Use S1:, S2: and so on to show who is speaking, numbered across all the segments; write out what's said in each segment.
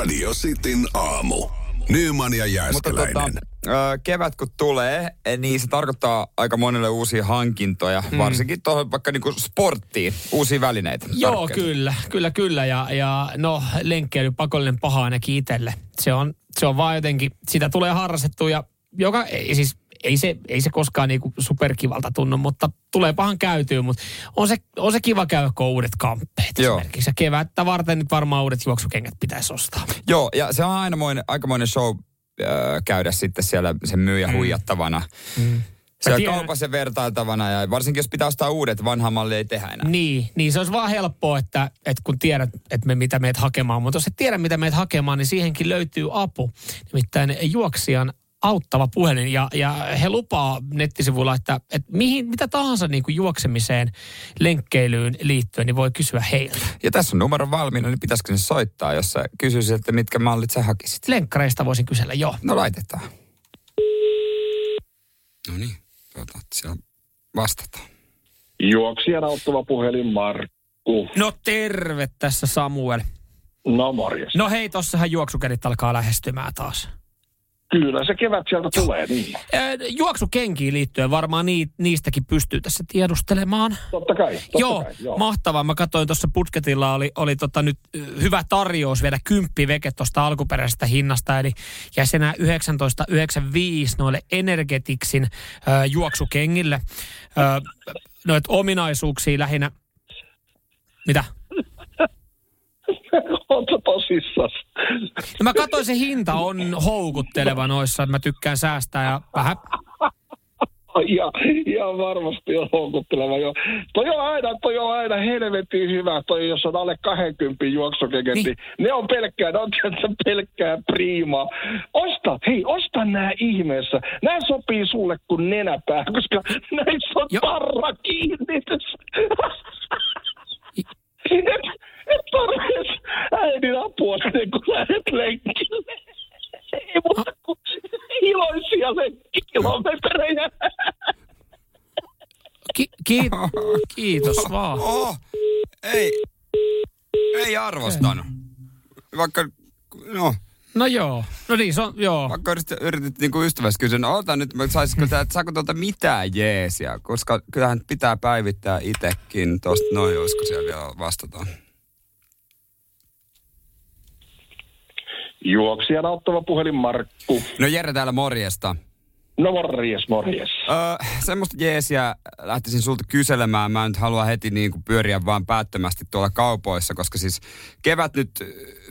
S1: Radio Cityn aamu. Nyman ja
S2: Mutta
S1: Jääskeläinen.
S2: tota, ö, kevät kun tulee, eh, niin se tarkoittaa aika monelle uusia hankintoja, mm. varsinkin tuohon vaikka niinku sporttiin, uusia välineitä.
S3: Joo,
S2: tarvikkeita.
S3: kyllä, kyllä, kyllä. Ja, ja no, lenkkeily pakollinen paha ainakin itselle. Se on, se on vaan jotenkin, sitä tulee harrastettua ja joka, ei, siis ei se, ei se koskaan niinku superkivalta tunnu, mutta tulee pahan käytyä, mutta on se, on se kiva käydä, kun on uudet kamppeet
S2: Joo.
S3: esimerkiksi. Ja kevättä varten nyt varmaan uudet juoksukengät pitäisi ostaa.
S2: Joo, ja se on ainamoinen, aikamoinen show ö, käydä sitten siellä sen myyjä mm. huijattavana. Mm. Siellä
S3: tiedän-
S2: kaupassa vertailtavana ja varsinkin jos pitää ostaa uudet, vanha malli ei tehdä enää.
S3: Niin, niin se olisi vaan helppoa, että, että kun tiedät, että me mitä meet hakemaan, mutta jos et tiedä, mitä meet hakemaan, niin siihenkin löytyy apu. Nimittäin juoksijan auttava puhelin ja, ja he lupaa nettisivuilla, että, että mihin, mitä tahansa niin kuin juoksemiseen, lenkkeilyyn liittyen, niin voi kysyä heiltä.
S2: Ja tässä on numero valmiina, niin pitäisikö se soittaa, jos sä kysyisit, että mitkä mallit sä hakisit?
S3: Lenkkareista voisin kysellä, joo.
S2: No laitetaan. No niin, tuota, siellä vastataan.
S4: Juoksijan auttava puhelin Markku.
S3: No terve tässä Samuel.
S4: No morjes.
S3: No hei, tossahan juoksukerit alkaa lähestymään taas.
S4: Kyllä se kevät sieltä tulee, niin.
S3: Ö, Juoksukenkiin liittyen varmaan nii, niistäkin pystyy tässä tiedustelemaan.
S4: Totta kai, totta
S3: joo,
S4: kai. Joo.
S3: mahtavaa. Mä katsoin tuossa Budgetilla oli, oli tota nyt hyvä tarjous vielä kymppi veke tuosta alkuperäisestä hinnasta. Eli jäisi enää 19,95 noille Energetiksin ö, juoksukengille. Ö, noit ominaisuuksia lähinnä. Mitä?
S4: Oletko tosissas?
S3: No mä katsoin, se hinta on houkutteleva noissa, että mä tykkään säästää ja vähän
S4: Ja, ihan varmasti on houkutteleva jo. Toi on aina, toi on aina helvetin hyvä, toi jos on alle 20 juoksukeket,
S3: Niin.
S4: niin. ne on pelkkää, ne on pelkkää priimaa. Osta, hei, osta nämä ihmeessä. Nämä sopii sulle kuin nenäpää, koska näissä on
S3: Jo.
S4: tarra kiinni. et, et tarvitse äidin apua sitten, kun lähdet lenkille. Ei muuta kuin iloisia lenkkikilometrejä.
S3: ki, ki, kiitos vaan.
S2: Oho, ei, ei arvostanut. Vaikka, no,
S3: No joo, no niin, se on, joo.
S2: vaikka yritit, yritit niinku ystävästi kysyä, no ota nyt, mä saisinko tää, että saako tuolta mitään jeesiä, koska kyllähän pitää päivittää itekin tosta, noin, olisiko siellä vielä vastataan.
S4: Juoksijan auttava puhelin Markku.
S2: No Jere täällä morjesta.
S4: No morjes, morjes.
S2: Öö, semmoista jeesiä lähtisin sulta kyselemään. Mä en nyt halua heti niin kuin pyöriä vaan päättömästi tuolla kaupoissa, koska siis kevät nyt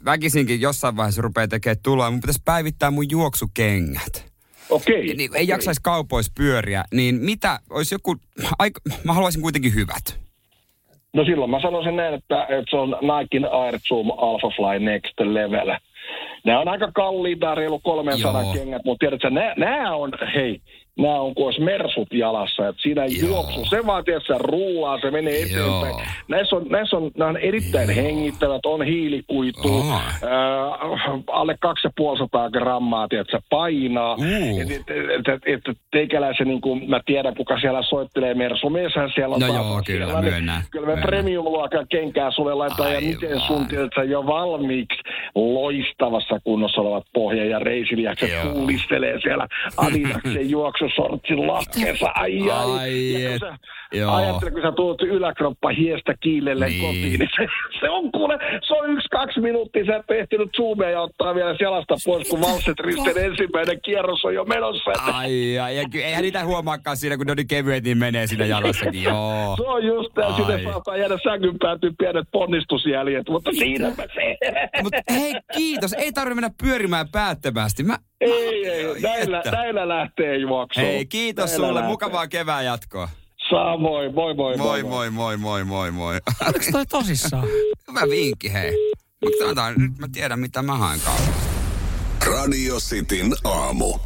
S2: väkisinkin jossain vaiheessa rupeaa tekemään tuloa. Mun pitäisi päivittää mun juoksukengät.
S4: Okei.
S2: Ja Niin, ei jaksaisi kaupoissa pyöriä, niin mitä, olisi joku, aika, mä haluaisin kuitenkin hyvät.
S4: No silloin mä sanoisin näin, että, että se on Nikein Air Zoom Alpha Fly Next Level. Nämä on aika kalliita, reilu 300
S2: Joo.
S4: kengät, mutta tiedätkö, nämä, nämä on, hei, nämä on kuin mersut jalassa, että siinä ei
S2: Joo.
S4: juoksu, se vaan tiedätkö, rullaa, se menee
S2: Joo.
S4: eteenpäin. Näissä on, näissä on, nämä on erittäin
S2: Joo.
S4: hengittävät, on hiilikuitu,
S2: Oh.
S4: äh, alle 250 grammaa, tiedätkö, painaa.
S2: Uh.
S4: Et, et, et, et, et, teikäläisen, niin kuin, mä tiedän, kuka siellä soittelee Mersumieshän siellä on
S2: No
S4: taas
S2: joo, kyllä,
S4: siellä, niin
S2: myönnän,
S4: Kyllä me premium-luokan kenkää sulle laitetaan ja miten sun tiedätkö, jo valmiiksi loistavassa kunnossa olevat pohja- ja reisiliakset
S2: Joo.
S4: kuulistelee siellä Adidaksen juoksusortsin lakkeessa. Ai, ai.
S2: Ai,
S4: Ja kun sä,
S2: joo.
S4: ajattele, kun sä tuut yläkroppa hiestä kiilelle
S2: Niin.
S4: kotiin, niin se, se, on kuule, se on yksi, kaksi minuuttia, sä et ehtinyt zoomia ja ottaa vielä jalasta pois, kun valset risten ensimmäinen kierros on jo menossa. Että
S2: Ai, ai, ja ky- eihän niitä huomaakaan siinä, kun ne on niin kevyet, niin menee siinä jalassakin, joo.
S4: Se on just
S2: Ai.
S4: sinne saattaa jäädä sängyn päätyy pienet ponnistusjäljet, mutta siinäpä se.
S2: Mutta hei, kiitos. Ei tarvitse mennä pyörimään päättömästi. Mä,
S4: Ei, näillä, näillä lähtee juoksuun.
S2: Hei, kiitos
S4: Näillä
S2: sulle.
S4: lähtee.
S2: Mukavaa kevään jatkoa.
S4: Samoin, moi moi
S2: Moi, moi, moi, moi, moi, moi.
S3: Oliko toi tosissaan?
S2: Hyvä vinkki, hei. Mutta nyt mä tiedän, mitä mä haen kaupasta.
S1: Radio Cityn aamu.